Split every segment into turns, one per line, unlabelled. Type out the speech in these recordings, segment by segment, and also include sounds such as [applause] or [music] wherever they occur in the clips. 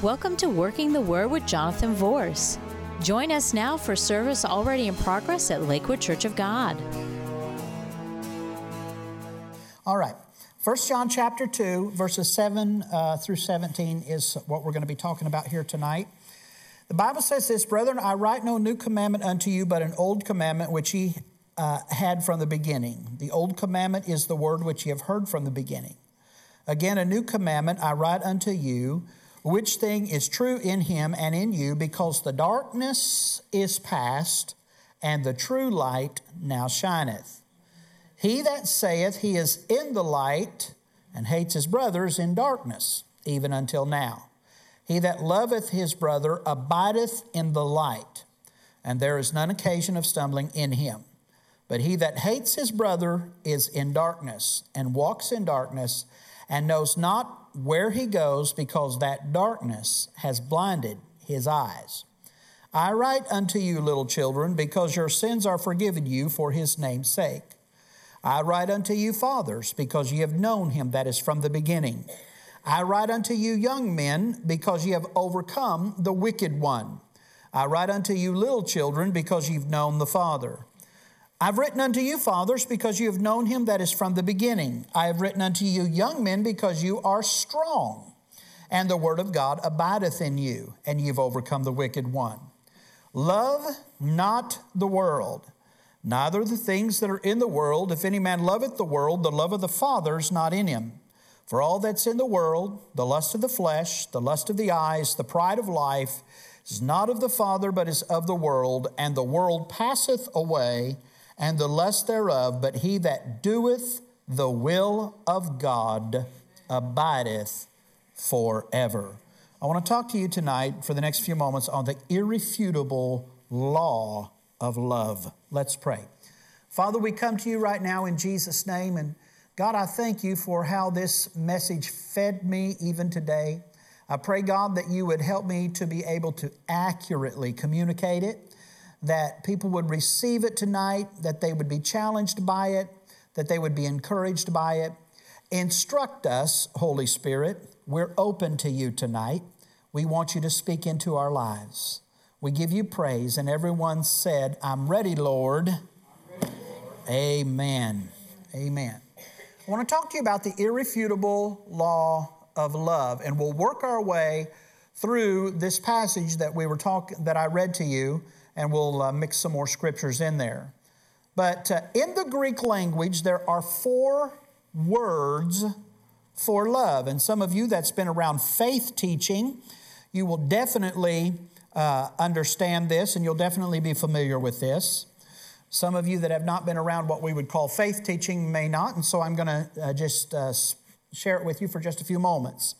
Welcome to Working the Word with Jonathan Vorse. Join us now for service already in progress at Lakewood Church of God.
All right. 1 John chapter 2, verses 7 uh, through 17 is what we're going to be talking about here tonight. The Bible says this, Brethren, I write no new commandment unto you, but an old commandment which ye uh, had from the beginning. The old commandment is the word which ye have heard from the beginning. Again, a new commandment I write unto you, which thing is true in him and in you, because the darkness is past, and the true light now shineth. He that saith he is in the light and hates his brother is in darkness, even until now. He that loveth his brother abideth in the light, and there is none occasion of stumbling in him. But he that hates his brother is in darkness, and walks in darkness, and knows not where he goes, because that darkness has blinded his eyes. I write unto you, little children, because your sins are forgiven you for his name's sake. I write unto you, fathers, because ye have known him that is from the beginning. I write unto you, young men, because ye have overcome the wicked one. I write unto you, little children, because you've known the Father. I've written unto you, fathers, because you have known him that is from the beginning. I have written unto you, young men, because you are strong, and the word of God abideth in you, and you've overcome the wicked one. Love not the world, neither the things that are in the world. If any man loveth the world, the love of the Father is not in him. For all that's in the world, the lust of the flesh, the lust of the eyes, the pride of life, is not of the Father, but is of the world, and the world passeth away and the lust thereof, but he that doeth the will of God abideth forever. I want to talk to you tonight for the next few moments on the irrefutable law of love. Let's pray. Father, we come to you right now in Jesus' name, and God, I thank you for how this message fed me even today. I pray, God, that you would help me to be able to accurately communicate it that people would receive it tonight, that they would be challenged by it, that they would be encouraged by it. Instruct us, Holy Spirit. We're open to you tonight. We want you to speak into our lives. We give you praise. And everyone said, I'm ready, Lord. I'm ready, Lord. Amen. Amen. I want to talk to you about the irrefutable law of love, and we'll work our way through this passage that we were talking that I read to you and we'll uh, mix some more scriptures in there. But uh, in the Greek language, there are four words for love. And some of you that's been around faith teaching, you will definitely uh, understand this and you'll definitely be familiar with this. Some of you that have not been around what we would call faith teaching may not, and so I'm going to uh, just uh, share it with you for just a few moments.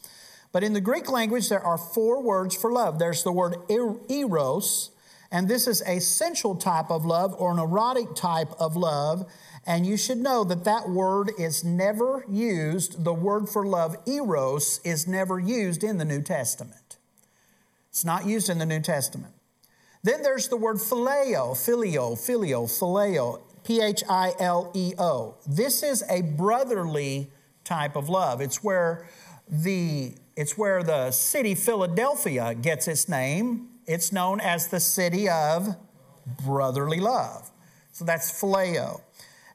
But in the Greek language, there are four words for love. There's the word eros, and this is a sensual type of love or an erotic type of love. And you should know that that word is never used, the word for love, eros, is never used in the New Testament. It's not used in the New Testament. Then there's the word phileo, filio, filio, phileo, P H I L E O. This is a brotherly type of love. It's where the it's where the city Philadelphia gets its name it's known as the city of brotherly love. So that's phileo.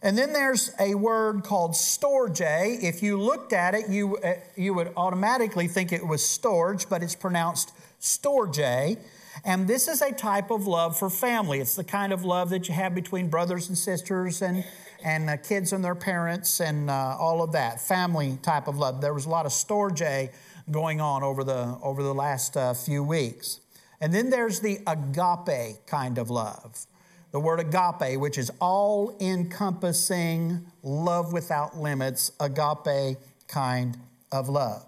And then there's a word called storge. If you looked at it, you, uh, you would automatically think it was storge, but it's pronounced storge. And this is a type of love for family. It's the kind of love that you have between brothers and sisters and, and uh, kids and their parents and uh, all of that. Family type of love. There was a lot of storge going on over the, over the last uh, few weeks. And then there's the agape kind of love. The word agape, which is all encompassing, love without limits, agape kind of love.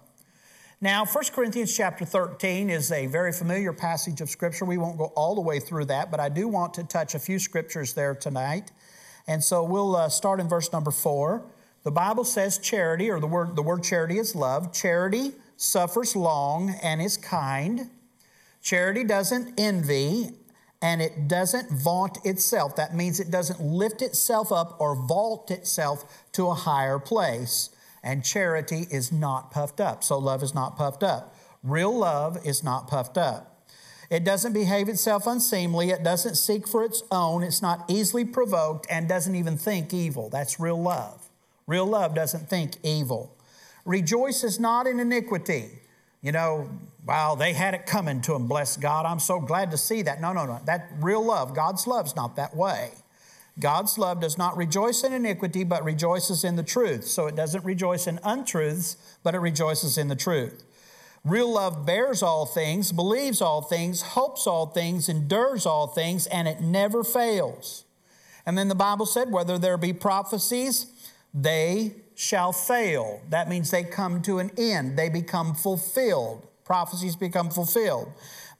Now, 1 Corinthians chapter 13 is a very familiar passage of Scripture. We won't go all the way through that, but I do want to touch a few scriptures there tonight. And so we'll uh, start in verse number four. The Bible says charity, or the word, the word charity is love. Charity suffers long and is kind. Charity doesn't envy and it doesn't vaunt itself. That means it doesn't lift itself up or vault itself to a higher place. And charity is not puffed up. So love is not puffed up. Real love is not puffed up. It doesn't behave itself unseemly. It doesn't seek for its own. It's not easily provoked and doesn't even think evil. That's real love. Real love doesn't think evil. Rejoices not in iniquity. You know, wow, they had it coming to them, bless God. I'm so glad to see that. No, no, no. That real love, God's love's not that way. God's love does not rejoice in iniquity, but rejoices in the truth. So it doesn't rejoice in untruths, but it rejoices in the truth. Real love bears all things, believes all things, hopes all things, endures all things, and it never fails. And then the Bible said, whether there be prophecies, they shall fail. That means they come to an end, they become fulfilled. Prophecies become fulfilled.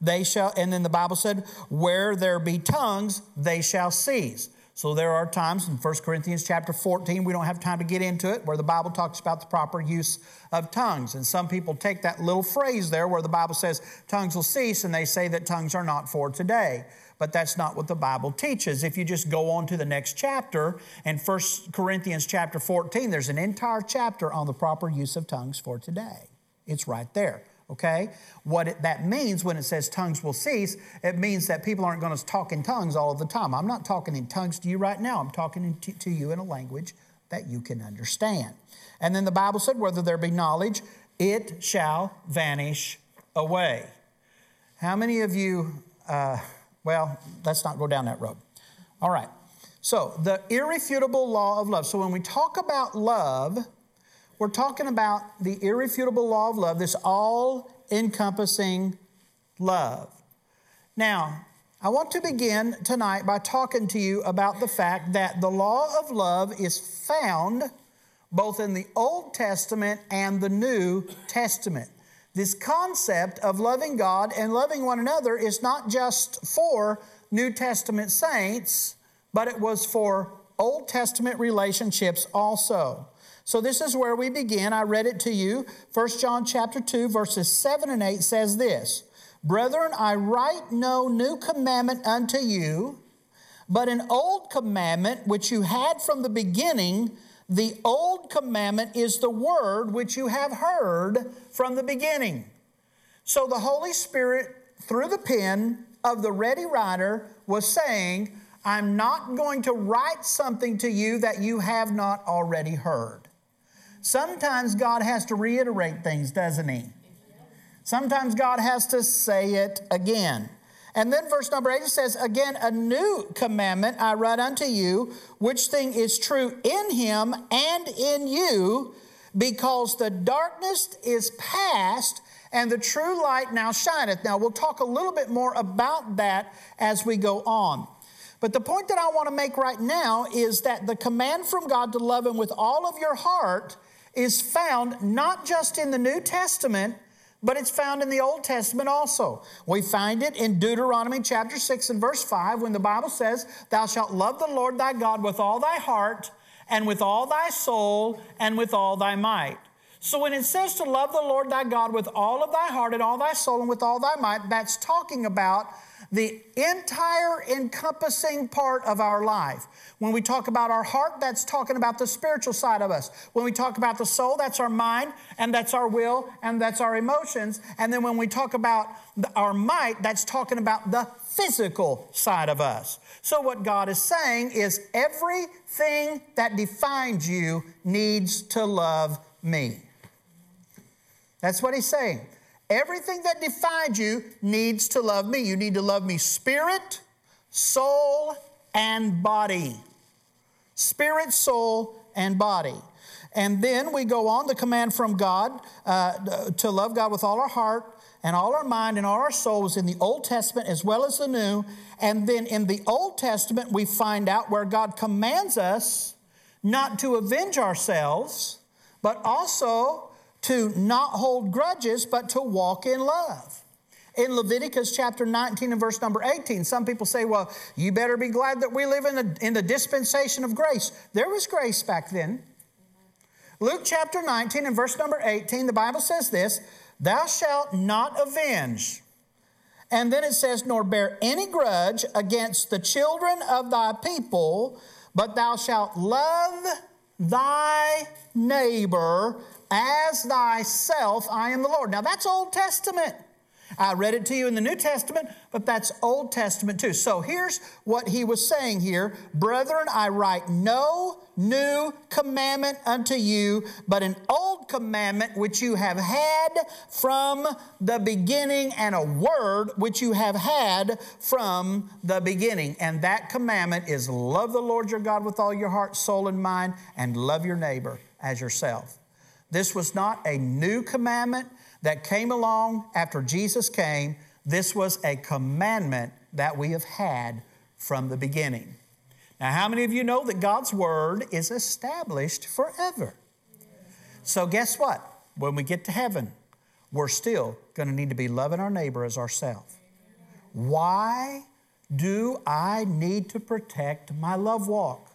They shall, and then the Bible said, where there be tongues, they shall cease. So there are times in 1 Corinthians chapter 14, we don't have time to get into it, where the Bible talks about the proper use of tongues. And some people take that little phrase there where the Bible says tongues will cease, and they say that tongues are not for today. But that's not what the Bible teaches. If you just go on to the next chapter, in 1 Corinthians chapter 14, there's an entire chapter on the proper use of tongues for today. It's right there okay? What it, that means when it says tongues will cease, it means that people aren't going to talk in tongues all of the time. I'm not talking in tongues to you right now, I'm talking to, to you in a language that you can understand. And then the Bible said, whether there be knowledge, it shall vanish away. How many of you, uh, well, let's not go down that road. All right. So, the irrefutable law of love. So, when we talk about love, we're talking about the irrefutable law of love, this all encompassing love. Now, I want to begin tonight by talking to you about the fact that the law of love is found both in the Old Testament and the New Testament. This concept of loving God and loving one another is not just for New Testament saints, but it was for Old Testament relationships also. So this is where we begin. I read it to you. 1 John chapter 2 verses 7 and 8 says this, "Brethren, I write no new commandment unto you, but an old commandment which you had from the beginning. The old commandment is the word which you have heard from the beginning." So the Holy Spirit through the pen of the ready writer was saying, I'm not going to write something to you that you have not already heard. Sometimes God has to reiterate things, doesn't He? Sometimes God has to say it again. And then verse number eight says, Again, a new commandment I write unto you, which thing is true in him and in you, because the darkness is past and the true light now shineth. Now, we'll talk a little bit more about that as we go on. But the point that I want to make right now is that the command from God to love Him with all of your heart is found not just in the New Testament, but it's found in the Old Testament also. We find it in Deuteronomy chapter 6 and verse 5 when the Bible says, Thou shalt love the Lord thy God with all thy heart, and with all thy soul, and with all thy might. So when it says to love the Lord thy God with all of thy heart, and all thy soul, and with all thy might, that's talking about the entire encompassing part of our life. When we talk about our heart, that's talking about the spiritual side of us. When we talk about the soul, that's our mind, and that's our will, and that's our emotions. And then when we talk about our might, that's talking about the physical side of us. So, what God is saying is everything that defines you needs to love me. That's what He's saying. Everything that defines you needs to love me. You need to love me spirit, soul, and body. Spirit, soul, and body. And then we go on the command from God uh, to love God with all our heart and all our mind and all our souls in the Old Testament as well as the New. And then in the Old Testament, we find out where God commands us not to avenge ourselves, but also to not hold grudges, but to walk in love. In Leviticus chapter 19 and verse number 18, some people say, well, you better be glad that we live in the, in the dispensation of grace. There was grace back then. Luke chapter 19 and verse number 18, the Bible says this Thou shalt not avenge. And then it says, Nor bear any grudge against the children of thy people, but thou shalt love thy neighbor as thyself, I am the Lord. Now that's Old Testament. I read it to you in the New Testament, but that's Old Testament too. So here's what he was saying here Brethren, I write no new commandment unto you, but an old commandment which you have had from the beginning, and a word which you have had from the beginning. And that commandment is love the Lord your God with all your heart, soul, and mind, and love your neighbor as yourself. This was not a new commandment that came along after Jesus came. This was a commandment that we have had from the beginning. Now, how many of you know that God's Word is established forever? So, guess what? When we get to heaven, we're still going to need to be loving our neighbor as ourselves. Why do I need to protect my love walk?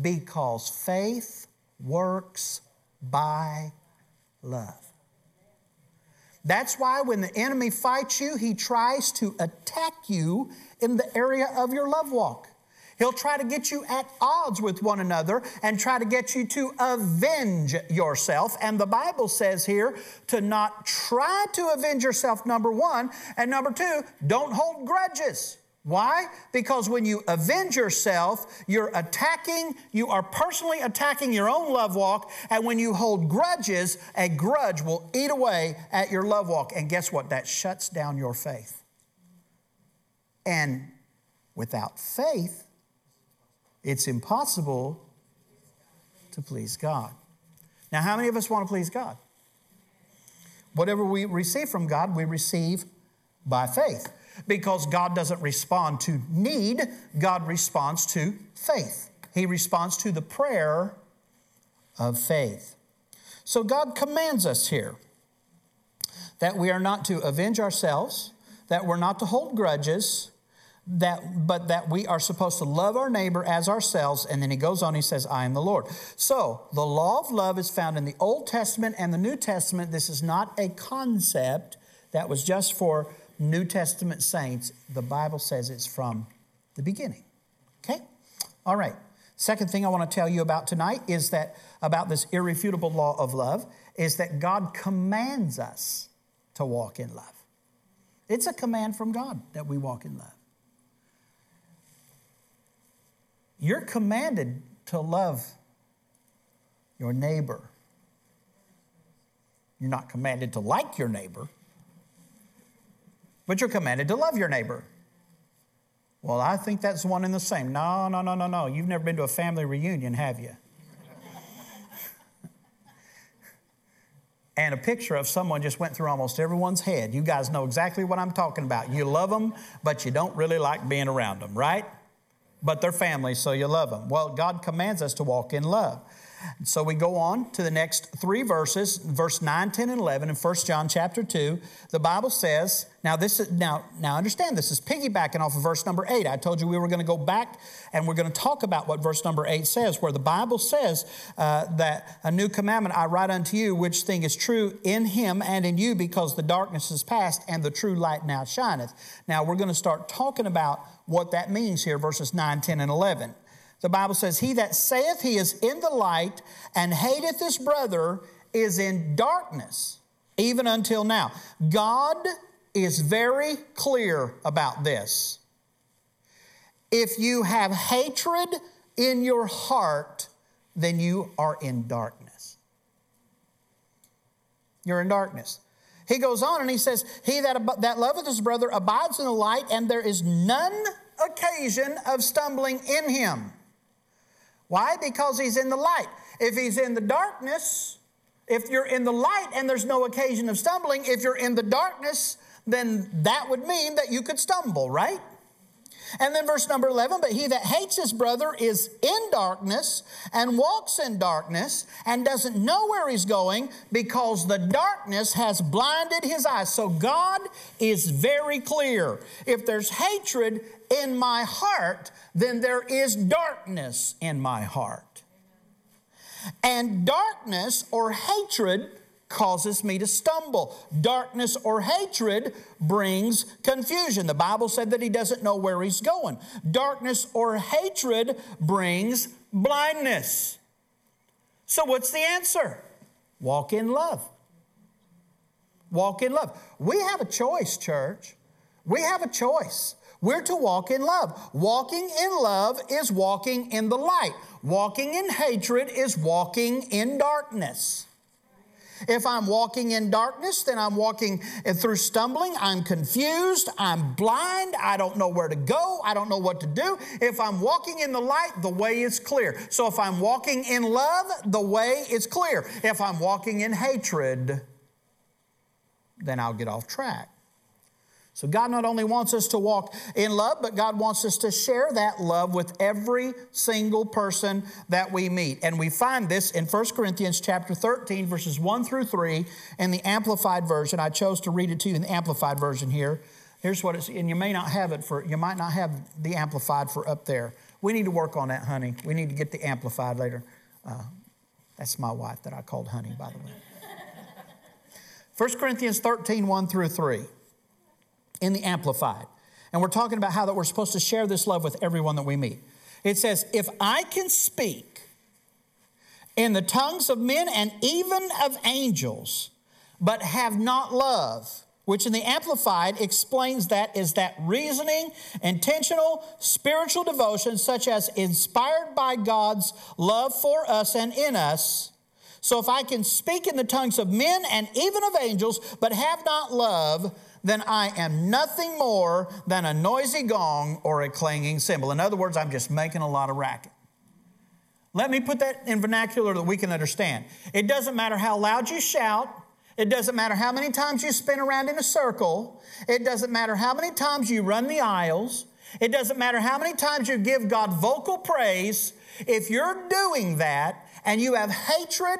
Because faith works by love. That's why when the enemy fights you, he tries to attack you in the area of your love walk. He'll try to get you at odds with one another and try to get you to avenge yourself. And the Bible says here to not try to avenge yourself, number one. And number two, don't hold grudges. Why? Because when you avenge yourself, you're attacking, you are personally attacking your own love walk. And when you hold grudges, a grudge will eat away at your love walk. And guess what? That shuts down your faith. And without faith, it's impossible to please God. Now, how many of us want to please God? Whatever we receive from God, we receive by faith because God doesn't respond to need, God responds to faith. He responds to the prayer of faith. So God commands us here that we are not to avenge ourselves, that we're not to hold grudges, that but that we are supposed to love our neighbor as ourselves and then he goes on he says i am the lord so the law of love is found in the old testament and the new testament this is not a concept that was just for New Testament saints, the Bible says it's from the beginning. Okay? All right. Second thing I want to tell you about tonight is that about this irrefutable law of love is that God commands us to walk in love. It's a command from God that we walk in love. You're commanded to love your neighbor. You're not commanded to like your neighbor but you're commanded to love your neighbor. Well, I think that's one and the same. No, no, no, no, no. You've never been to a family reunion, have you? and a picture of someone just went through almost everyone's head. You guys know exactly what I'm talking about. You love them, but you don't really like being around them, right? But they're family, so you love them. Well, God commands us to walk in love. So we go on to the next three verses, verse 9, 10, and 11 in 1 John chapter 2. The Bible says, now this is now, now understand this is piggybacking off of verse number 8. I told you we were going to go back and we're going to talk about what verse number 8 says, where the Bible says uh, that a new commandment I write unto you, which thing is true in him and in you, because the darkness is past and the true light now shineth. Now we're going to start talking about what that means here, verses 9, 10, and 11. The Bible says, He that saith he is in the light and hateth his brother is in darkness, even until now. God is very clear about this. If you have hatred in your heart, then you are in darkness. You're in darkness. He goes on and he says, He that, that loveth his brother abides in the light, and there is none occasion of stumbling in him. Why? Because he's in the light. If he's in the darkness, if you're in the light and there's no occasion of stumbling, if you're in the darkness, then that would mean that you could stumble, right? And then verse number 11, but he that hates his brother is in darkness and walks in darkness and doesn't know where he's going because the darkness has blinded his eyes. So God is very clear. If there's hatred in my heart, then there is darkness in my heart. And darkness or hatred causes me to stumble. Darkness or hatred brings confusion. The Bible said that he doesn't know where he's going. Darkness or hatred brings blindness. So, what's the answer? Walk in love. Walk in love. We have a choice, church. We have a choice. We're to walk in love. Walking in love is walking in the light. Walking in hatred is walking in darkness. If I'm walking in darkness, then I'm walking eh, through stumbling. I'm confused. I'm blind. I don't know where to go. I don't know what to do. If I'm walking in the light, the way is clear. So if I'm walking in love, the way is clear. If I'm walking in hatred, then I'll get off track. So, God not only wants us to walk in love, but God wants us to share that love with every single person that we meet. And we find this in 1 Corinthians chapter 13, verses 1 through 3, in the Amplified Version. I chose to read it to you in the Amplified Version here. Here's what it's, and you may not have it for, you might not have the Amplified for up there. We need to work on that, honey. We need to get the Amplified later. Uh, that's my wife that I called honey, by the way. 1 Corinthians 13, 1 through 3 in the Amplified. And we're talking about how that we're supposed to share this love with everyone that we meet. It says, If I can speak in the tongues of men and even of angels, but have not love, which in the Amplified explains that is that reasoning, intentional, spiritual devotion, such as inspired by God's love for us and in us. So if I can speak in the tongues of men and even of angels, but have not love, then I am nothing more than a noisy gong or a clanging cymbal. In other words, I'm just making a lot of racket. Let me put that in vernacular that we can understand. It doesn't matter how loud you shout, it doesn't matter how many times you spin around in a circle, it doesn't matter how many times you run the aisles, it doesn't matter how many times you give God vocal praise. If you're doing that and you have hatred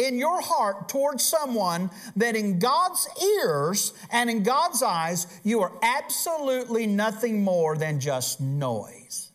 in your heart towards someone that in God's ears and in God's eyes, you are absolutely nothing more than just noise.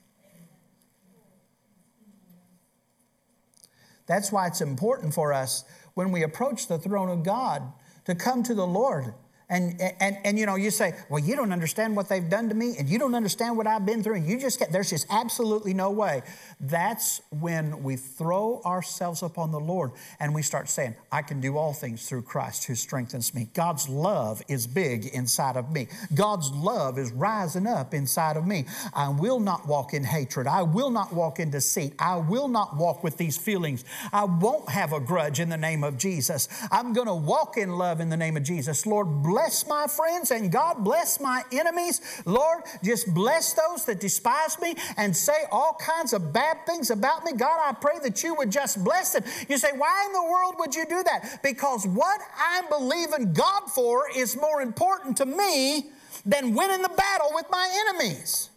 That's why it's important for us when we approach the throne of God to come to the Lord and, and, and you know, you say, well, you don't understand what they've done to me, and you don't understand what I've been through, and you just get, there's just absolutely no way. That's when we throw ourselves upon the Lord and we start saying, I can do all things through Christ who strengthens me. God's love is big inside of me. God's love is rising up inside of me. I will not walk in hatred. I will not walk in deceit. I will not walk with these feelings. I won't have a grudge in the name of Jesus. I'm going to walk in love in the name of Jesus. Lord, bless my friends and God bless my enemies. Lord, just bless those that despise me and say all kinds of bad things about me. God, I pray that you would just bless them. You say, why in the world would you do that? Because what I'm believing God for is more important to me than winning the battle with my enemies.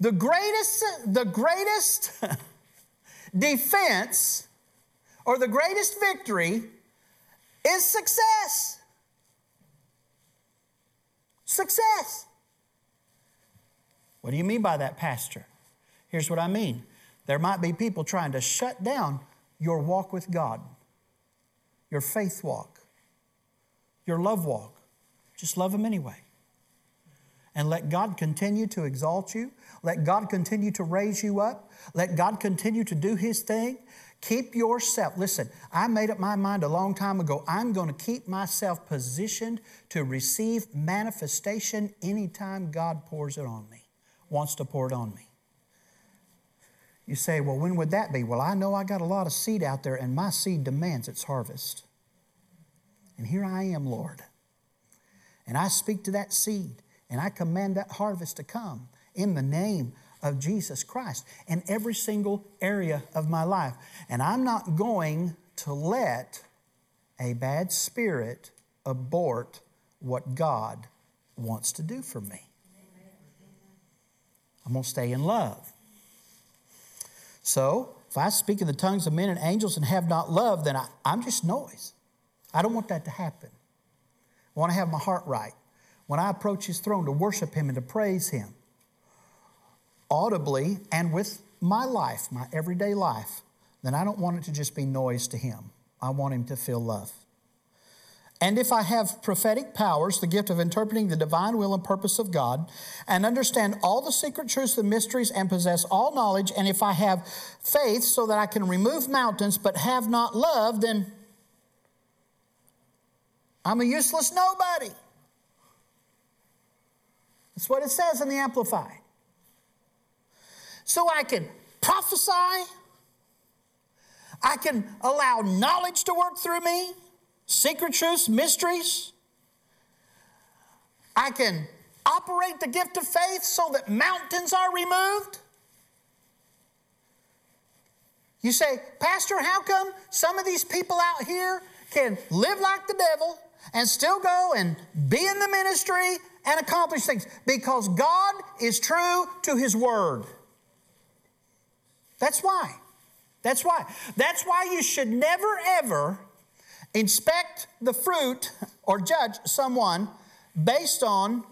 The greatest, the greatest [laughs] defense or the greatest victory is success. Success. What do you mean by that, Pastor? Here's what I mean there might be people trying to shut down your walk with God, your faith walk, your love walk. Just love them anyway. And let God continue to exalt you. Let God continue to raise you up. Let God continue to do His thing. Keep yourself, listen, I made up my mind a long time ago. I'm going to keep myself positioned to receive manifestation anytime God pours it on me, wants to pour it on me. You say, well, when would that be? Well, I know I got a lot of seed out there, and my seed demands its harvest. And here I am, Lord. And I speak to that seed, and I command that harvest to come in the name of Jesus Christ in every single area of my life. And I'm not going to let a bad spirit abort what God wants to do for me. I'm going to stay in love. So, if I speak in the tongues of men and angels and have not love, then I, am just noise. I don't want that to happen. I want to have my heart right. When I approach His throne to worship Him and to praise Him, audibly and with my life, my everyday life, then I don't want it to just be noise to Him. I want Him to feel love. and if I have prophetic powers, the gift of interpreting the divine will and purpose of God, and understand all the secret truths and mysteries, and possess all knowledge, and if I have faith so that I can remove mountains but have not love, then I'm a useless nobody. That's what it says in the Amplified. So I can prophesy, I can allow knowledge to work through me secret truths, mysteries. I can operate the gift of faith so that mountains are removed. You say, Pastor, how come some of these people out here can live like the devil and still go and be in the ministry and accomplish things? Because God is true to His Word. That's why. That's why. That's why you should never, ever Inspect the fruit or judge someone based on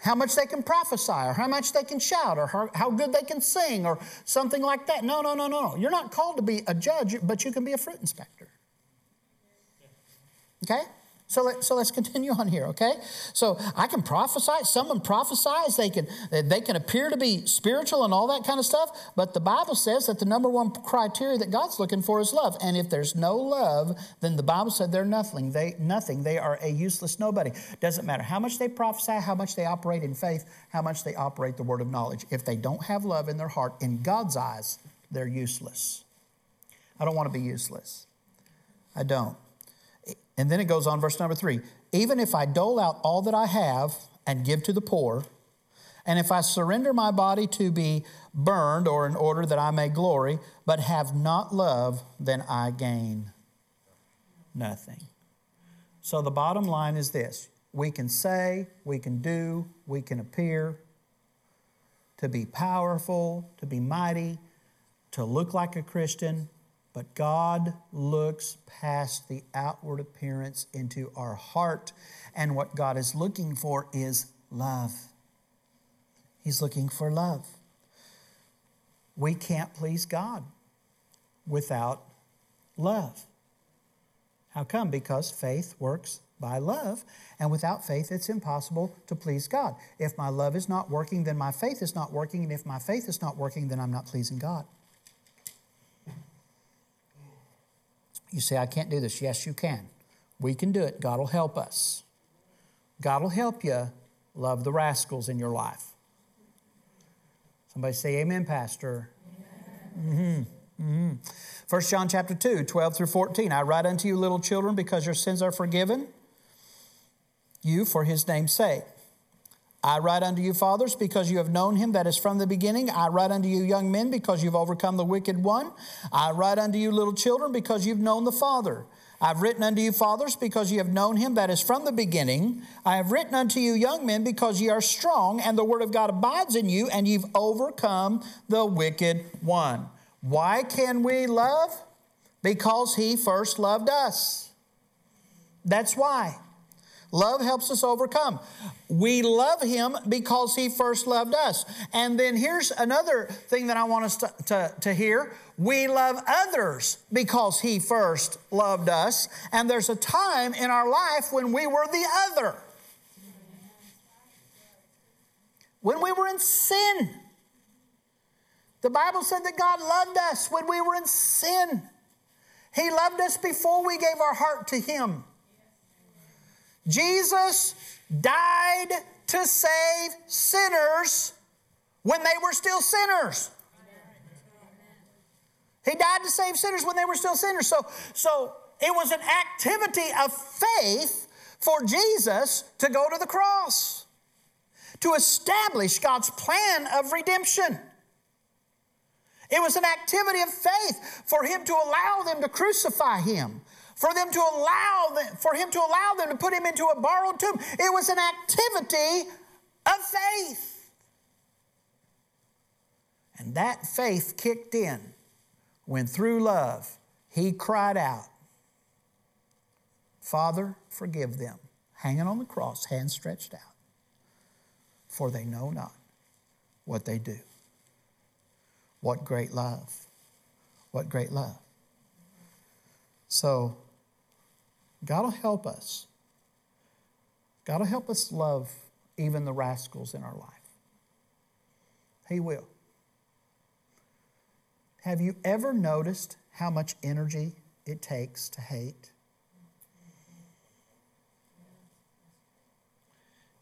how much they can prophesy or how much they can shout or how good they can sing or something like that. No, no, no, no. You're not called to be a judge, but you can be a fruit inspector. Okay? So, let, so let's continue on here, okay? So I can prophesy. Someone prophesies. They can, they can appear to be spiritual and all that kind of stuff. But the Bible says that the number one criteria that God's looking for is love. And if there's no love, then the Bible said they're nothing. They, nothing. They are a useless nobody. Doesn't matter how much they prophesy, how much they operate in faith, how much they operate the word of knowledge. If they don't have love in their heart, in God's eyes, they're useless. I don't want to be useless. I don't. And then it goes on, verse number three even if I dole out all that I have and give to the poor, and if I surrender my body to be burned or in order that I may glory, but have not love, then I gain nothing. So the bottom line is this we can say, we can do, we can appear to be powerful, to be mighty, to look like a Christian, but God looks past the outward appearance into our heart. And what God is looking for is love. He's looking for love. We can't please God without love. How come? Because faith works by love, and without faith, it's impossible to please God. If my love is not working, then my faith is not working, and if my faith is not working, then I'm not pleasing God. You say, I can't do this. Yes, you can. We can do it. God will help us. God will help you love the rascals in your life. Somebody say, Amen, Pastor. Amen. Mm-hmm. Mm-hmm. 1 John chapter 2, 12 through 14. I write unto you, little children, because your sins are forgiven you for his name's sake. I write unto you, fathers, because you have known him that is from the beginning. I write unto you, young men, because you've overcome the wicked one. I write unto you, little children, because you've known the Father. I've written unto you, fathers, because you have known him that is from the beginning. I have written unto you, young men, because ye are strong, and the word of God abides in you, and you've overcome the wicked one. Why can we love? Because he first loved us. That's why. Love helps us overcome. We love Him because He first loved us. And then here's another thing that I want us to, to, to hear we love others because He first loved us. And there's a time in our life when we were the other, when we were in sin. The Bible said that God loved us when we were in sin. He loved us before we gave our heart to Him. Jesus died to save sinners when they were still sinners. He died to save sinners when they were still sinners. So, so it was an activity of faith for Jesus to go to the cross, to establish God's plan of redemption. It was an activity of faith for him to allow them to crucify him, for them to allow them, for him to allow them to put him into a borrowed tomb. It was an activity of faith. And that faith kicked in when through love he cried out, Father, forgive them, hanging on the cross, hands stretched out, for they know not what they do. What great love! What great love. So, God will help us. God will help us love even the rascals in our life. He will. Have you ever noticed how much energy it takes to hate?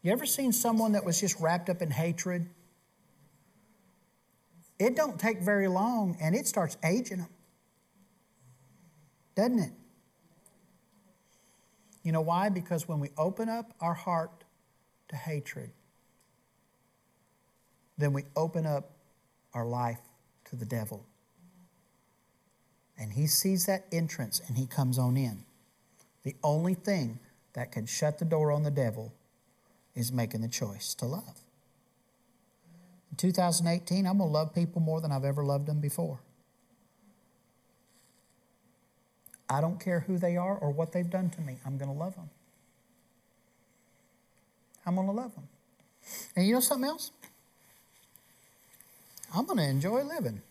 You ever seen someone that was just wrapped up in hatred? It don't take very long and it starts aging them. Doesn't it? You know why? Because when we open up our heart to hatred, then we open up our life to the devil. And he sees that entrance and he comes on in. The only thing that can shut the door on the devil is making the choice to love. In 2018, I'm going to love people more than I've ever loved them before. I don't care who they are or what they've done to me. I'm going to love them. I'm going to love them. And you know something else? I'm going to enjoy living.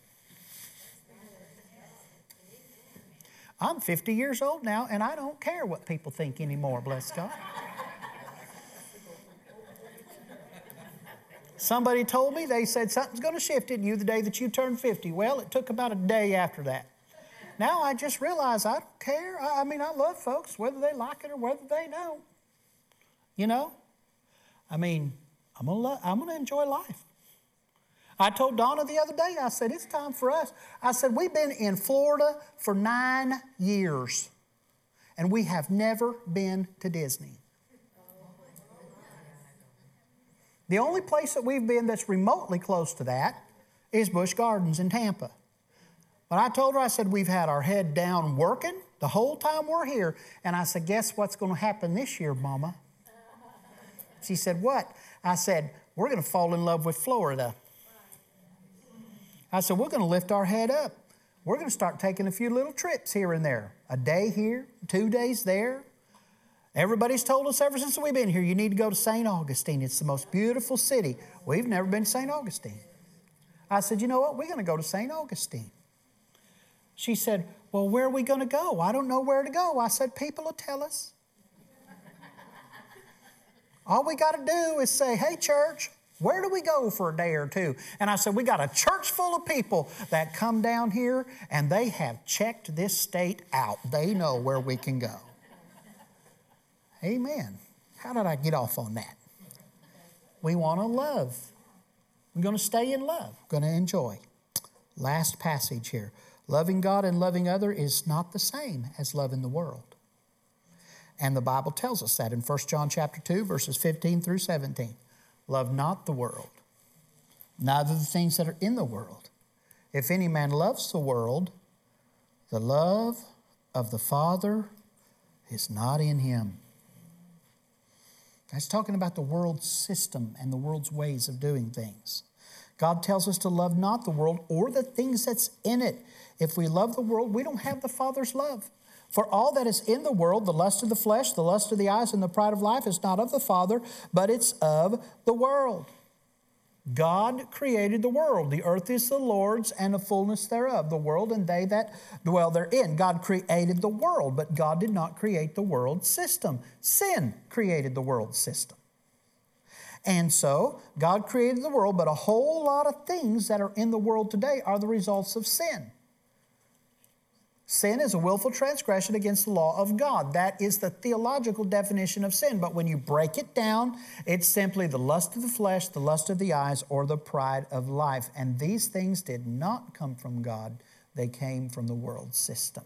I'm 50 years old now, and I don't care what people think anymore, bless God. Somebody told me, they said something's going to shift in you the day that you turn 50. Well, it took about a day after that. Now I just realize I don't care. I, I mean, I love folks, whether they like it or whether they don't. You know? I mean, I'm going to I'm to enjoy life. I told Donna the other day, I said, it's time for us. I said, we've been in Florida for nine years, and we have never been to Disney. The only place that we've been that's remotely close to that is Busch Gardens in Tampa. But I told her, I said, we've had our head down working the whole time we're here. And I said, guess what's going to happen this year, Mama? She said, what? I said, we're going to fall in love with Florida. I said, we're going to lift our head up. We're going to start taking a few little trips here and there. A day here, two days there, Everybody's told us ever since we've been here, you need to go to St. Augustine. It's the most beautiful city. We've never been to St. Augustine. I said, You know what? We're going to go to St. Augustine. She said, Well, where are we going to go? I don't know where to go. I said, People will tell us. All we got to do is say, Hey, church, where do we go for a day or two? And I said, We got a church full of people that come down here and they have checked this state out. They know where we can go. Amen. How did I get off on that? We want to love. We're going to stay in love, We're going to enjoy. Last passage here. Loving God and loving other is not the same as loving the world. And the Bible tells us that in 1 John chapter 2 verses 15 through 17. Love not the world, neither the things that are in the world. If any man loves the world, the love of the Father is not in him. That's talking about the world's system and the world's ways of doing things. God tells us to love not the world or the things that's in it. If we love the world, we don't have the Father's love. For all that is in the world, the lust of the flesh, the lust of the eyes, and the pride of life, is not of the Father, but it's of the world. God created the world. The earth is the Lord's and the fullness thereof, the world and they that dwell therein. God created the world, but God did not create the world system. Sin created the world system. And so, God created the world, but a whole lot of things that are in the world today are the results of sin. Sin is a willful transgression against the law of God. That is the theological definition of sin. But when you break it down, it's simply the lust of the flesh, the lust of the eyes, or the pride of life. And these things did not come from God, they came from the world system.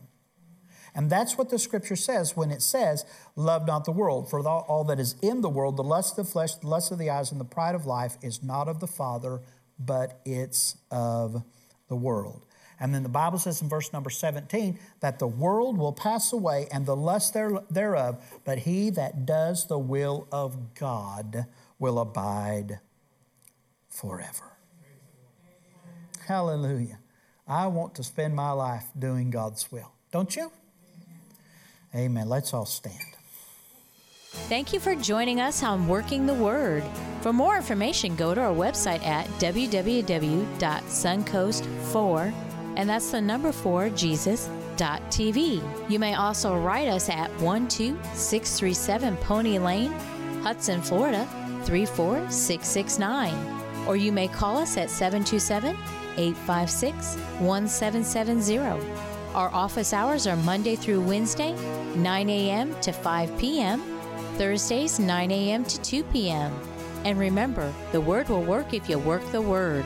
And that's what the scripture says when it says, Love not the world, for all that is in the world, the lust of the flesh, the lust of the eyes, and the pride of life, is not of the Father, but it's of the world. And then the Bible says in verse number 17 that the world will pass away and the lust thereof, but he that does the will of God will abide forever. Hallelujah. I want to spend my life doing God's will. Don't you? Amen. Let's all stand.
Thank you for joining us on Working the Word. For more information, go to our website at www.suncoast4.com and that's the number four, www.ponylanepodcast.tv. You may also write us at 12637 Pony Lane, Hudson, Florida 34669. Or you may call us at 727 856 1770. Our office hours are Monday through Wednesday, 9 a.m. to 5 p.m., Thursdays, 9 a.m. to 2 p.m. And remember, the word will work if you work the word.